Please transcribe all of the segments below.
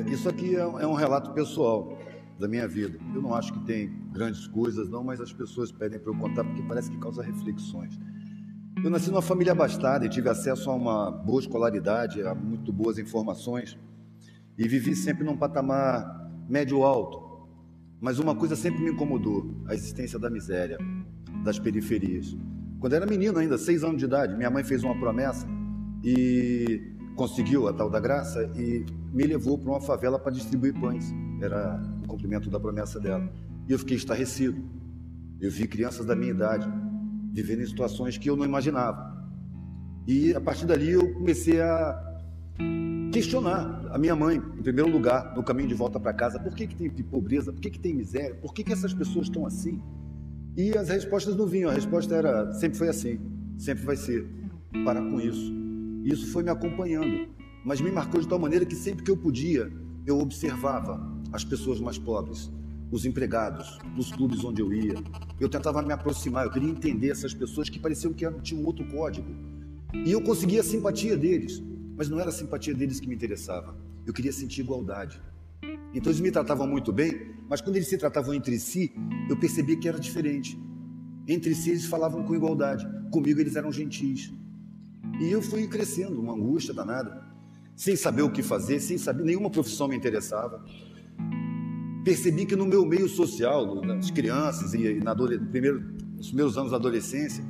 É, isso aqui é, é um relato pessoal da minha vida. Eu não acho que tem grandes coisas, não, mas as pessoas pedem para eu contar porque parece que causa reflexões. Eu nasci numa família abastada e tive acesso a uma boa escolaridade, a muito boas informações e vivi sempre num patamar médio-alto. Mas uma coisa sempre me incomodou: a existência da miséria, das periferias. Quando eu era menino ainda, seis anos de idade, minha mãe fez uma promessa e conseguiu a tal da graça e me levou para uma favela para distribuir pães. Era o cumprimento da promessa dela. E eu fiquei estarrecido. Eu vi crianças da minha idade vivendo em situações que eu não imaginava. E a partir dali eu comecei a questionar a minha mãe, em primeiro lugar, no caminho de volta para casa, por que, que tem pobreza, por que, que tem miséria, por que, que essas pessoas estão assim? E as respostas não vinham, a resposta era, sempre foi assim, sempre vai ser, parar com isso. Isso foi me acompanhando, mas me marcou de tal maneira que sempre que eu podia, eu observava as pessoas mais pobres, os empregados, nos clubes onde eu ia. Eu tentava me aproximar, eu queria entender essas pessoas que pareciam que tinham um outro código. E eu conseguia a simpatia deles, mas não era a simpatia deles que me interessava. Eu queria sentir igualdade. Então eles me tratavam muito bem, mas quando eles se tratavam entre si, eu percebia que era diferente. Entre si eles falavam com igualdade, comigo eles eram gentis. E eu fui crescendo, uma angústia danada, sem saber o que fazer, sem saber, nenhuma profissão me interessava. Percebi que no meu meio social, nas crianças e na primeiro, nos primeiros anos da adolescência,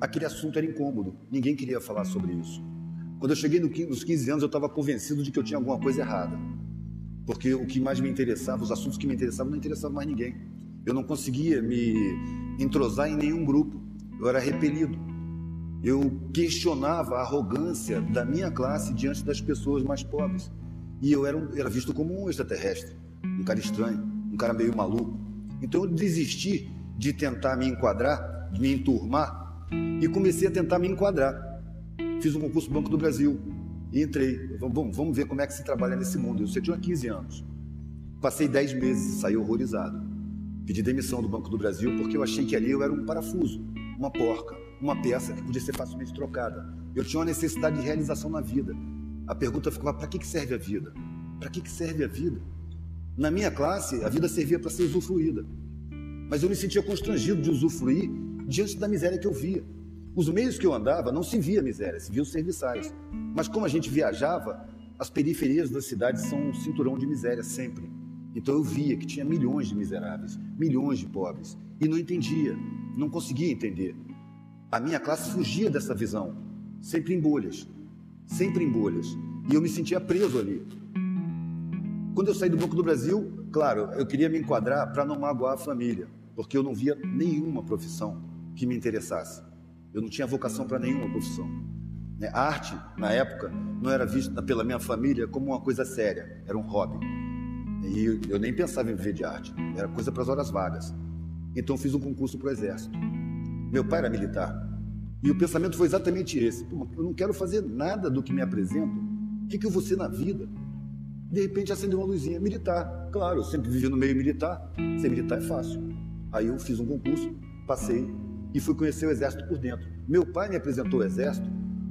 aquele assunto era incômodo, ninguém queria falar sobre isso. Quando eu cheguei nos 15 anos, eu estava convencido de que eu tinha alguma coisa errada. Porque o que mais me interessava, os assuntos que me interessavam, não interessavam mais ninguém. Eu não conseguia me entrosar em nenhum grupo. Eu era repelido. Eu questionava a arrogância da minha classe diante das pessoas mais pobres. E eu era, era visto como um extraterrestre, um cara estranho, um cara meio maluco. Então eu desisti de tentar me enquadrar, de me enturmar, e comecei a tentar me enquadrar. Fiz um concurso Banco do Brasil e entrei. Vamos, vamos ver como é que se trabalha nesse mundo. Eu tinha 15 anos. Passei 10 meses e saí horrorizado. Pedi demissão do Banco do Brasil porque eu achei que ali eu era um parafuso, uma porca uma peça que podia ser facilmente trocada. Eu tinha uma necessidade de realização na vida. A pergunta ficava: para que serve a vida? Para que serve a vida? Na minha classe, a vida servia para ser usufruída. Mas eu me sentia constrangido de usufruir diante da miséria que eu via. Os meios que eu andava não se via miséria, se via os serviçais. Mas como a gente viajava, as periferias da cidade são um cinturão de miséria sempre. Então eu via que tinha milhões de miseráveis, milhões de pobres, e não entendia, não conseguia entender. A minha classe fugia dessa visão, sempre em bolhas, sempre em bolhas. E eu me sentia preso ali. Quando eu saí do Banco do Brasil, claro, eu queria me enquadrar para não magoar a família, porque eu não via nenhuma profissão que me interessasse. Eu não tinha vocação para nenhuma profissão. Né, a arte, na época, não era vista pela minha família como uma coisa séria, era um hobby. E eu nem pensava em viver de arte, era coisa para as horas vagas. Então fiz um concurso para o Exército. Meu pai era militar. E o pensamento foi exatamente esse. Pô, eu não quero fazer nada do que me apresentam. O que, que eu vou ser na vida? De repente acendeu uma luzinha. Militar. Claro, eu sempre vivi no meio militar. Ser militar é fácil. Aí eu fiz um concurso, passei e fui conhecer o Exército por dentro. Meu pai me apresentou o Exército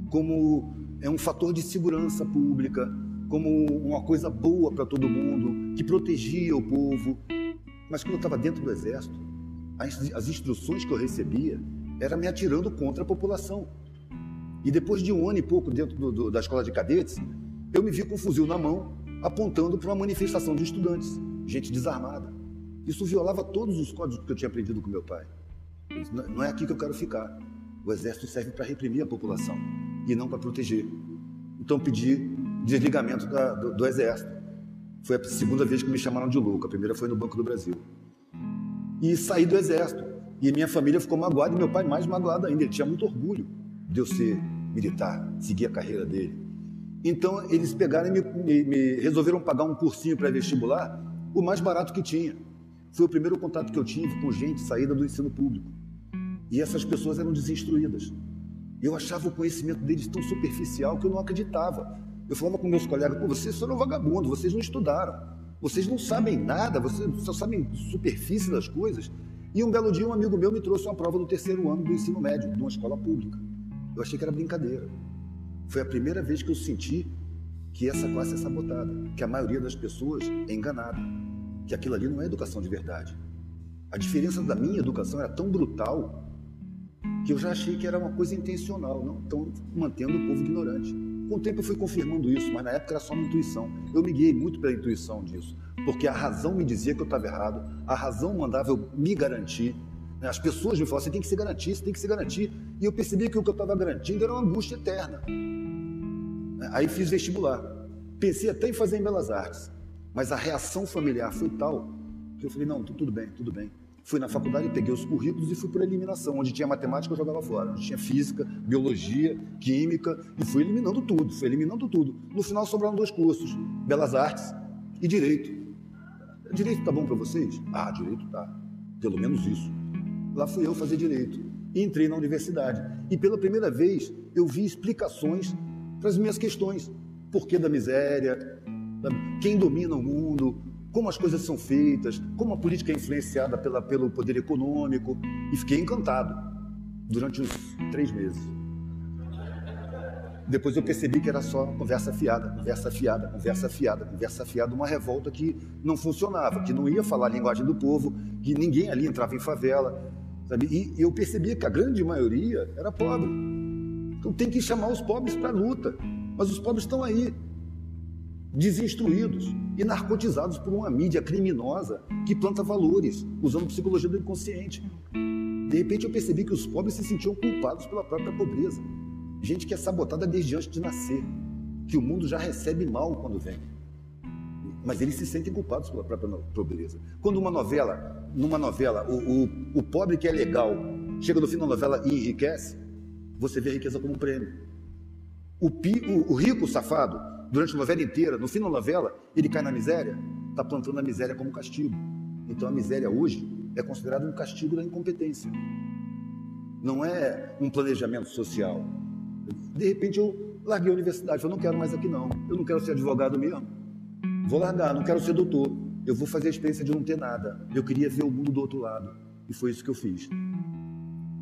como é um fator de segurança pública, como uma coisa boa para todo mundo, que protegia o povo. Mas quando eu estava dentro do Exército, as, as instruções que eu recebia era me atirando contra a população. E depois de um ano e pouco dentro do, do, da escola de cadetes, eu me vi com um fuzil na mão, apontando para uma manifestação de estudantes, gente desarmada. Isso violava todos os códigos que eu tinha aprendido com meu pai. Não é aqui que eu quero ficar. O exército serve para reprimir a população e não para proteger. Então pedi desligamento da, do, do exército. Foi a segunda vez que me chamaram de louco. A primeira foi no Banco do Brasil e saí do exército. E minha família ficou magoada e meu pai mais magoado ainda. Ele tinha muito orgulho de eu ser militar, seguir a carreira dele. Então eles pegaram e me, me, me resolveram pagar um cursinho para vestibular, o mais barato que tinha. Foi o primeiro contato que eu tive com gente saída do ensino público. E essas pessoas eram desinstruídas. Eu achava o conhecimento deles tão superficial que eu não acreditava. Eu falava com meus colegas, Pô, vocês foram vagabundos, vocês não estudaram. Vocês não sabem nada, vocês só sabem superfície das coisas. E um belo dia, um amigo meu me trouxe uma prova do terceiro ano do ensino médio, de uma escola pública. Eu achei que era brincadeira. Foi a primeira vez que eu senti que essa classe é sabotada, que a maioria das pessoas é enganada, que aquilo ali não é educação de verdade. A diferença da minha educação era tão brutal que eu já achei que era uma coisa intencional, não estão mantendo o povo ignorante. Com o tempo eu fui confirmando isso, mas na época era só uma intuição. Eu me guiei muito pela intuição disso, porque a razão me dizia que eu estava errado, a razão mandava eu me garantir. Né? As pessoas me falavam, você tem que se garantir, você tem que se garantir. E eu percebi que o que eu estava garantindo era uma angústia eterna. Aí fiz vestibular. Pensei até em fazer em Belas Artes, mas a reação familiar foi tal que eu falei: não, tudo bem, tudo bem. Fui na faculdade, peguei os currículos e fui por eliminação. Onde tinha matemática, eu jogava fora. Onde tinha física, biologia, química, e fui eliminando tudo, fui eliminando tudo. No final sobraram dois cursos: Belas Artes e Direito. Direito tá bom para vocês? Ah, direito tá. Pelo menos isso. Lá fui eu fazer direito. E entrei na universidade. E pela primeira vez eu vi explicações para as minhas questões. Porquê da miséria? Quem domina o mundo? Como as coisas são feitas? Como a política é influenciada pela, pelo poder econômico? E fiquei encantado durante uns três meses. Depois eu percebi que era só conversa fiada, conversa fiada, conversa fiada, conversa fiada, uma revolta que não funcionava, que não ia falar a linguagem do povo, que ninguém ali entrava em favela, sabe? E eu percebia que a grande maioria era pobre. Então tem que chamar os pobres para a luta. Mas os pobres estão aí, desinstruídos e narcotizados por uma mídia criminosa que planta valores, usando psicologia do inconsciente. De repente eu percebi que os pobres se sentiam culpados pela própria pobreza. Gente que é sabotada desde antes de nascer, que o mundo já recebe mal quando vem. Mas eles se sentem culpados pela própria pobreza. Quando uma novela, numa novela, o, o, o pobre que é legal chega no fim da novela e enriquece, você vê a riqueza como um prêmio. O, pi, o, o rico, safado, durante a novela inteira, no fim da novela, ele cai na miséria, está plantando a miséria como castigo. Então a miséria hoje é considerada um castigo da incompetência. Não é um planejamento social. De repente eu larguei a universidade, eu não quero mais aqui não. Eu não quero ser advogado mesmo. Vou largar, não quero ser doutor. Eu vou fazer a experiência de não ter nada. Eu queria ver o mundo do outro lado. E foi isso que eu fiz.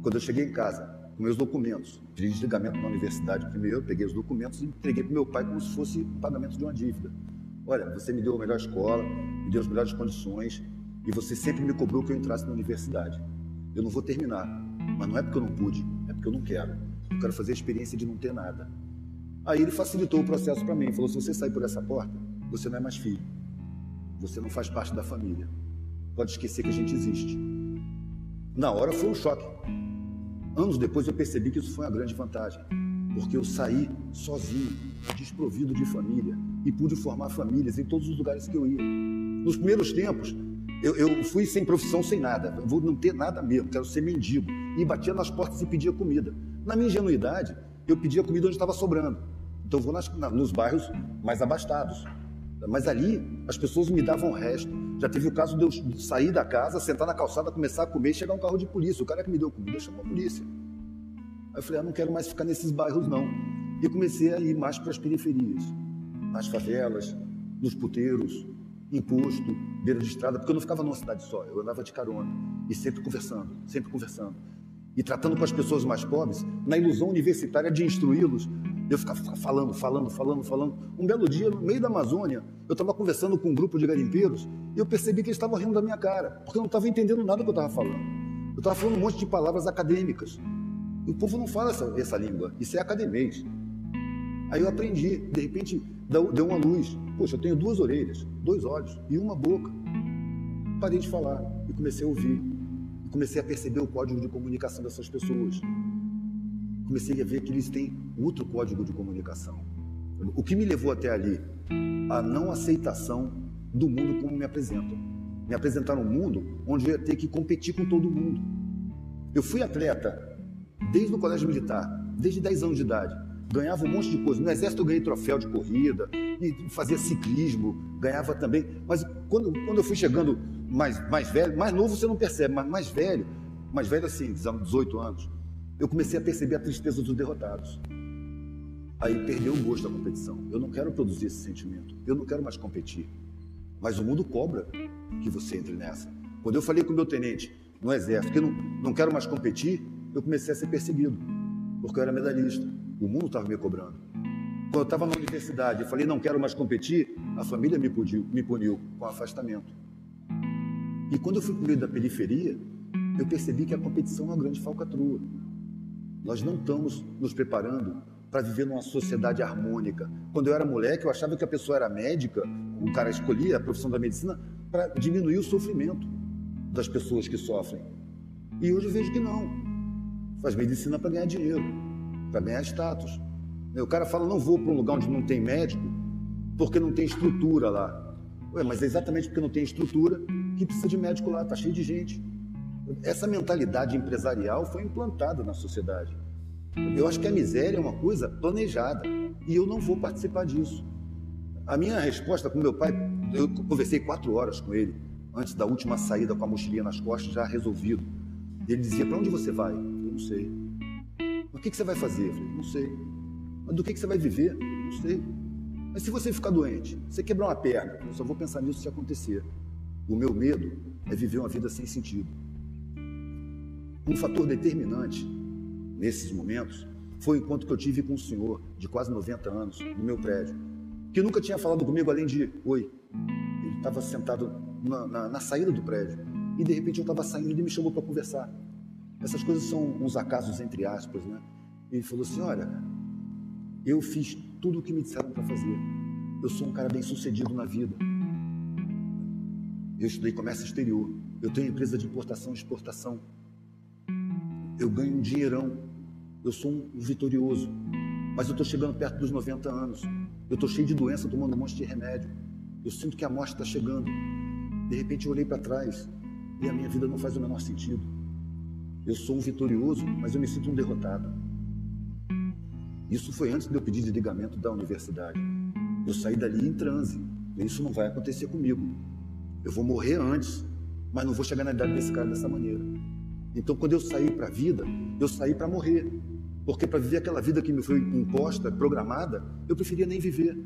Quando eu cheguei em casa, com meus documentos de desligamento na universidade primeiro, peguei os documentos e entreguei para meu pai como se fosse um pagamento de uma dívida. Olha, você me deu a melhor escola, me deu as melhores condições e você sempre me cobrou que eu entrasse na universidade. Eu não vou terminar, mas não é porque eu não pude, é porque eu não quero. Eu quero fazer a experiência de não ter nada. Aí ele facilitou o processo para mim, falou: se você sair por essa porta, você não é mais filho, você não faz parte da família. Pode esquecer que a gente existe. Na hora foi um choque. Anos depois eu percebi que isso foi uma grande vantagem, porque eu saí sozinho, desprovido de família, e pude formar famílias em todos os lugares que eu ia. Nos primeiros tempos, eu, eu fui sem profissão, sem nada, eu vou não ter nada mesmo, quero ser mendigo. E batia nas portas e pedia comida. Na minha ingenuidade, eu pedia comida onde estava sobrando. Então eu vou nas, nos bairros mais abastados. Mas ali as pessoas me davam resto. Já teve o caso de eu sair da casa, sentar na calçada, começar a comer e chegar um carro de polícia. O cara que me deu comida chamou a polícia. Aí eu falei, ah, não quero mais ficar nesses bairros não. E comecei a ir mais para as periferias, nas favelas, nos puteiros, em posto, beira de estrada, porque eu não ficava numa cidade só, eu andava de carona e sempre conversando, sempre conversando. E tratando com as pessoas mais pobres, na ilusão universitária de instruí-los eu ficava falando, falando, falando, falando. Um belo dia, no meio da Amazônia, eu estava conversando com um grupo de garimpeiros e eu percebi que eles estavam rindo da minha cara, porque eu não estava entendendo nada do que eu estava falando. Eu estava falando um monte de palavras acadêmicas. E o povo não fala essa, essa língua, isso é academês. Aí eu aprendi, de repente deu uma luz. Poxa, eu tenho duas orelhas, dois olhos e uma boca. Parei de falar e comecei a ouvir. E comecei a perceber o código de comunicação dessas pessoas comecei a ver que eles têm outro código de comunicação. O que me levou até ali? A não aceitação do mundo como me apresentam. Me apresentaram um mundo onde eu ia ter que competir com todo mundo. Eu fui atleta desde o colégio militar, desde 10 anos de idade. Ganhava um monte de coisa. No exército eu ganhei troféu de corrida, e fazia ciclismo, ganhava também. Mas quando, quando eu fui chegando mais, mais velho, mais novo você não percebe, mas mais velho, mais velho assim, 18 anos, eu comecei a perceber a tristeza dos derrotados. Aí perdeu o gosto da competição. Eu não quero produzir esse sentimento. Eu não quero mais competir. Mas o mundo cobra que você entre nessa. Quando eu falei com o meu tenente no exército que eu não, não quero mais competir, eu comecei a ser perseguido. Porque eu era medalhista. O mundo estava me cobrando. Quando eu estava na universidade e falei não quero mais competir, a família me puniu, me puniu com afastamento. E quando eu fui para o meio da periferia, eu percebi que a competição é uma grande falcatrua. Nós não estamos nos preparando para viver numa sociedade harmônica. Quando eu era moleque, eu achava que a pessoa era médica, o cara escolhia a profissão da medicina para diminuir o sofrimento das pessoas que sofrem. E hoje eu vejo que não. Faz medicina para ganhar dinheiro, para ganhar status. O cara fala: não vou para um lugar onde não tem médico, porque não tem estrutura lá. Ué, mas é exatamente porque não tem estrutura que precisa de médico lá, está cheio de gente. Essa mentalidade empresarial foi implantada na sociedade. Eu acho que a miséria é uma coisa planejada e eu não vou participar disso. A minha resposta com meu pai, eu conversei quatro horas com ele antes da última saída com a mochilinha nas costas, já resolvido. Ele dizia: Para onde você vai? Eu Não sei. Mas o que você vai fazer? Eu falei: Não sei. Mas do que você vai viver? Não sei. Mas se você ficar doente, você quebrar uma perna, eu só vou pensar nisso se acontecer. O meu medo é viver uma vida sem sentido. Um fator determinante nesses momentos foi o encontro que eu tive com um senhor de quase 90 anos no meu prédio, que nunca tinha falado comigo além de oi. Ele estava sentado na, na, na, saída do prédio e de repente eu estava saindo e ele me chamou para conversar. Essas coisas são uns acasos entre aspas, né? Ele falou assim: Olha, eu fiz tudo o que me disseram para fazer. Eu sou um cara bem sucedido na vida. Eu estudei comércio exterior. Eu tenho empresa de importação e exportação eu ganho um dinheirão, eu sou um vitorioso, mas eu estou chegando perto dos 90 anos, eu estou cheio de doença, tomando um monte de remédio, eu sinto que a morte está chegando. De repente eu olhei para trás e a minha vida não faz o menor sentido. Eu sou um vitorioso, mas eu me sinto um derrotado. Isso foi antes de eu pedir desligamento da universidade. Eu saí dali em transe. Isso não vai acontecer comigo. Eu vou morrer antes, mas não vou chegar na idade desse cara dessa maneira. Então, quando eu saí para a vida, eu saí para morrer. Porque para viver aquela vida que me foi imposta, programada, eu preferia nem viver.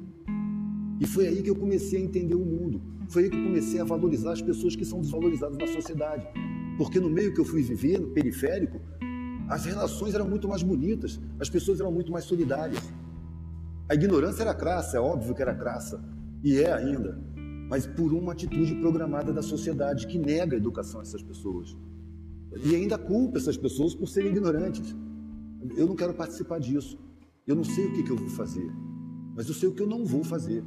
E foi aí que eu comecei a entender o mundo. Foi aí que eu comecei a valorizar as pessoas que são desvalorizadas na sociedade. Porque no meio que eu fui viver, no periférico, as relações eram muito mais bonitas, as pessoas eram muito mais solidárias. A ignorância era crassa, é óbvio que era crassa, e é ainda, mas por uma atitude programada da sociedade que nega a educação a essas pessoas. E ainda culpa essas pessoas por serem ignorantes. Eu não quero participar disso. Eu não sei o que, que eu vou fazer, mas eu sei o que eu não vou fazer.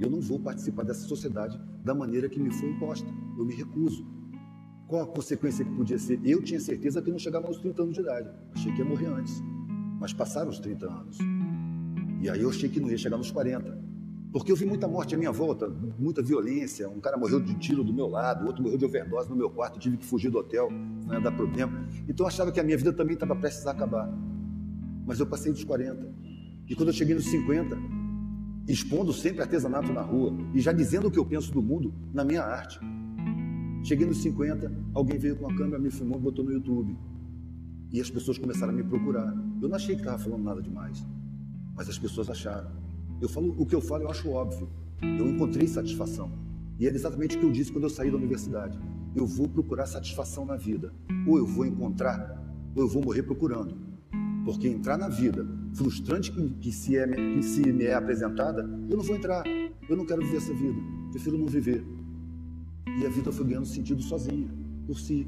Eu não vou participar dessa sociedade da maneira que me foi imposta. Eu me recuso. Qual a consequência que podia ser? Eu tinha certeza que não chegava aos 30 anos de idade. Achei que ia morrer antes. Mas passaram os 30 anos. E aí eu achei que não ia chegar nos 40. Porque eu vi muita morte à minha volta, muita violência. Um cara morreu de tiro do meu lado, outro morreu de overdose no meu quarto, tive que fugir do hotel, não ia dar problema. Então eu achava que a minha vida também estava prestes a acabar. Mas eu passei dos 40. E quando eu cheguei nos 50, expondo sempre artesanato na rua e já dizendo o que eu penso do mundo na minha arte. Cheguei nos 50, alguém veio com a câmera, me filmou, botou no YouTube. E as pessoas começaram a me procurar. Eu não achei que estava falando nada demais, mas as pessoas acharam. Eu falo o que eu falo, eu acho óbvio. Eu encontrei satisfação. E é exatamente o que eu disse quando eu saí da universidade. Eu vou procurar satisfação na vida. Ou eu vou encontrar, ou eu vou morrer procurando. Porque entrar na vida frustrante que, que, se, é, que se me é apresentada, eu não vou entrar. Eu não quero viver essa vida. Prefiro não viver. E a vida foi ganhando sentido sozinha, por si.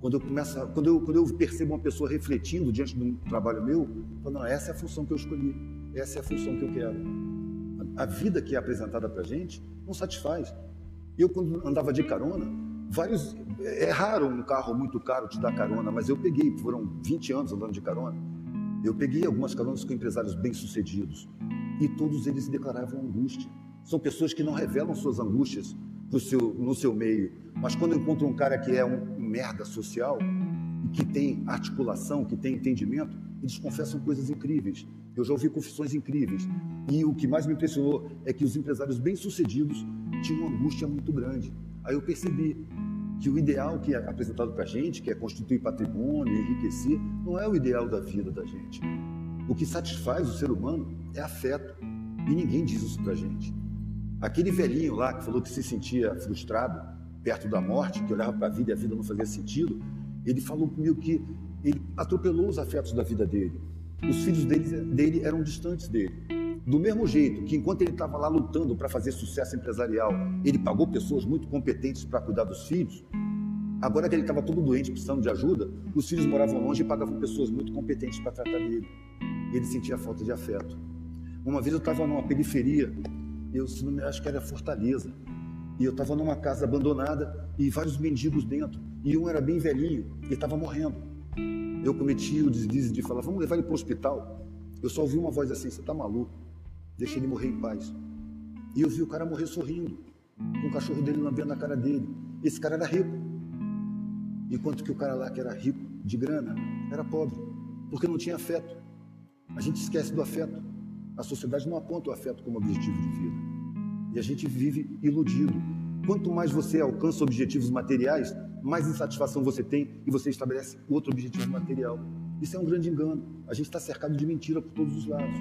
Quando eu começo, quando eu, quando eu percebo uma pessoa refletindo diante de um trabalho meu, eu falo, não, essa é a função que eu escolhi. Essa é a função que eu quero. A vida que é apresentada para a gente não satisfaz. Eu, quando andava de carona, vários. É raro um carro muito caro te dar carona, mas eu peguei, foram 20 anos andando de carona. Eu peguei algumas caronas com empresários bem-sucedidos e todos eles declaravam angústia. São pessoas que não revelam suas angústias seu, no seu meio, mas quando encontram um cara que é um, um merda social e que tem articulação, que tem entendimento, eles confessam coisas incríveis. Eu já ouvi confissões incríveis. E o que mais me impressionou é que os empresários bem-sucedidos tinham uma angústia muito grande. Aí eu percebi que o ideal que é apresentado para a gente, que é constituir patrimônio, enriquecer, não é o ideal da vida da gente. O que satisfaz o ser humano é afeto. E ninguém diz isso para a gente. Aquele velhinho lá que falou que se sentia frustrado perto da morte, que olhava para a vida e a vida não fazia sentido, ele falou comigo que ele atropelou os afetos da vida dele. Os filhos dele, dele eram distantes dele. Do mesmo jeito que enquanto ele estava lá lutando para fazer sucesso empresarial, ele pagou pessoas muito competentes para cuidar dos filhos, agora que ele estava todo doente, precisando de ajuda, os filhos moravam longe e pagavam pessoas muito competentes para tratar dele. Ele sentia falta de afeto. Uma vez eu estava numa periferia, eu acho que era Fortaleza, e eu estava numa casa abandonada e vários mendigos dentro, e um era bem velhinho e estava morrendo. Eu cometi o deslize de falar, vamos levar ele para o hospital. Eu só ouvi uma voz assim, você está maluco? Deixa ele morrer em paz. E eu vi o cara morrer sorrindo, com o cachorro dele lambendo na cara dele. Esse cara era rico. Enquanto que o cara lá que era rico de grana era pobre, porque não tinha afeto. A gente esquece do afeto. A sociedade não aponta o afeto como objetivo de vida. E a gente vive iludido. Quanto mais você alcança objetivos materiais, mais insatisfação você tem e você estabelece outro objetivo material. Isso é um grande engano. A gente está cercado de mentira por todos os lados.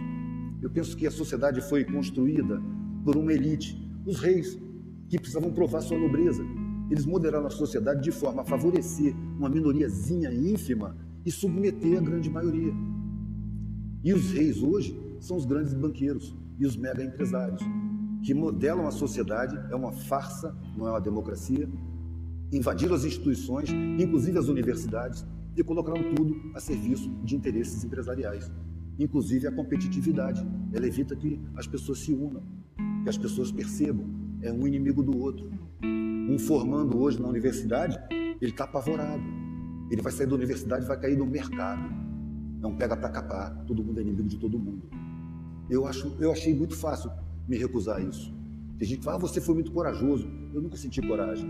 Eu penso que a sociedade foi construída por uma elite, os reis, que precisavam provar sua nobreza. Eles moderaram a sociedade de forma a favorecer uma minoriazinha ínfima e submeter a grande maioria. E os reis hoje são os grandes banqueiros e os mega empresários, que modelam a sociedade, é uma farsa, não é uma democracia, invadiram as instituições, inclusive as universidades, e colocaram tudo a serviço de interesses empresariais inclusive a competitividade. Ela evita que as pessoas se unam, que as pessoas percebam. É um inimigo do outro. Um formando hoje na universidade, ele está apavorado. Ele vai sair da universidade e vai cair no mercado. Não pega para capar. Todo mundo é inimigo de todo mundo. Eu, acho, eu achei muito fácil me recusar a isso. Tem gente que fala, ah, você foi muito corajoso. Eu nunca senti coragem.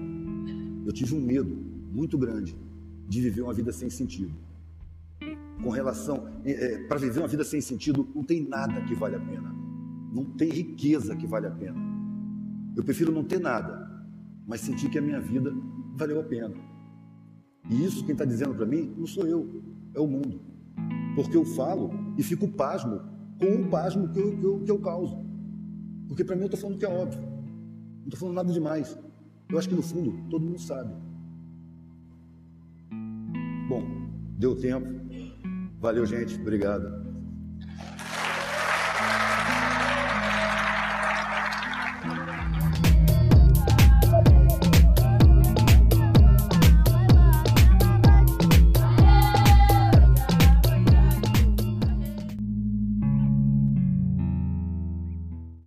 Eu tive um medo muito grande de viver uma vida sem sentido com relação é, é para viver uma vida sem sentido, não tem nada que vale a pena. Não tem riqueza que vale a pena. Eu prefiro não ter nada, mas sentir que a minha vida valeu a pena. E isso quem está dizendo para mim não sou eu, é o mundo. Porque eu falo e fico pasmo com o pasmo que eu, que eu, que eu causo. Porque para mim eu estou falando que é óbvio. Não estou falando nada demais. Eu acho que no fundo todo mundo sabe. Bom, deu tempo. Valeu, gente. Obrigado.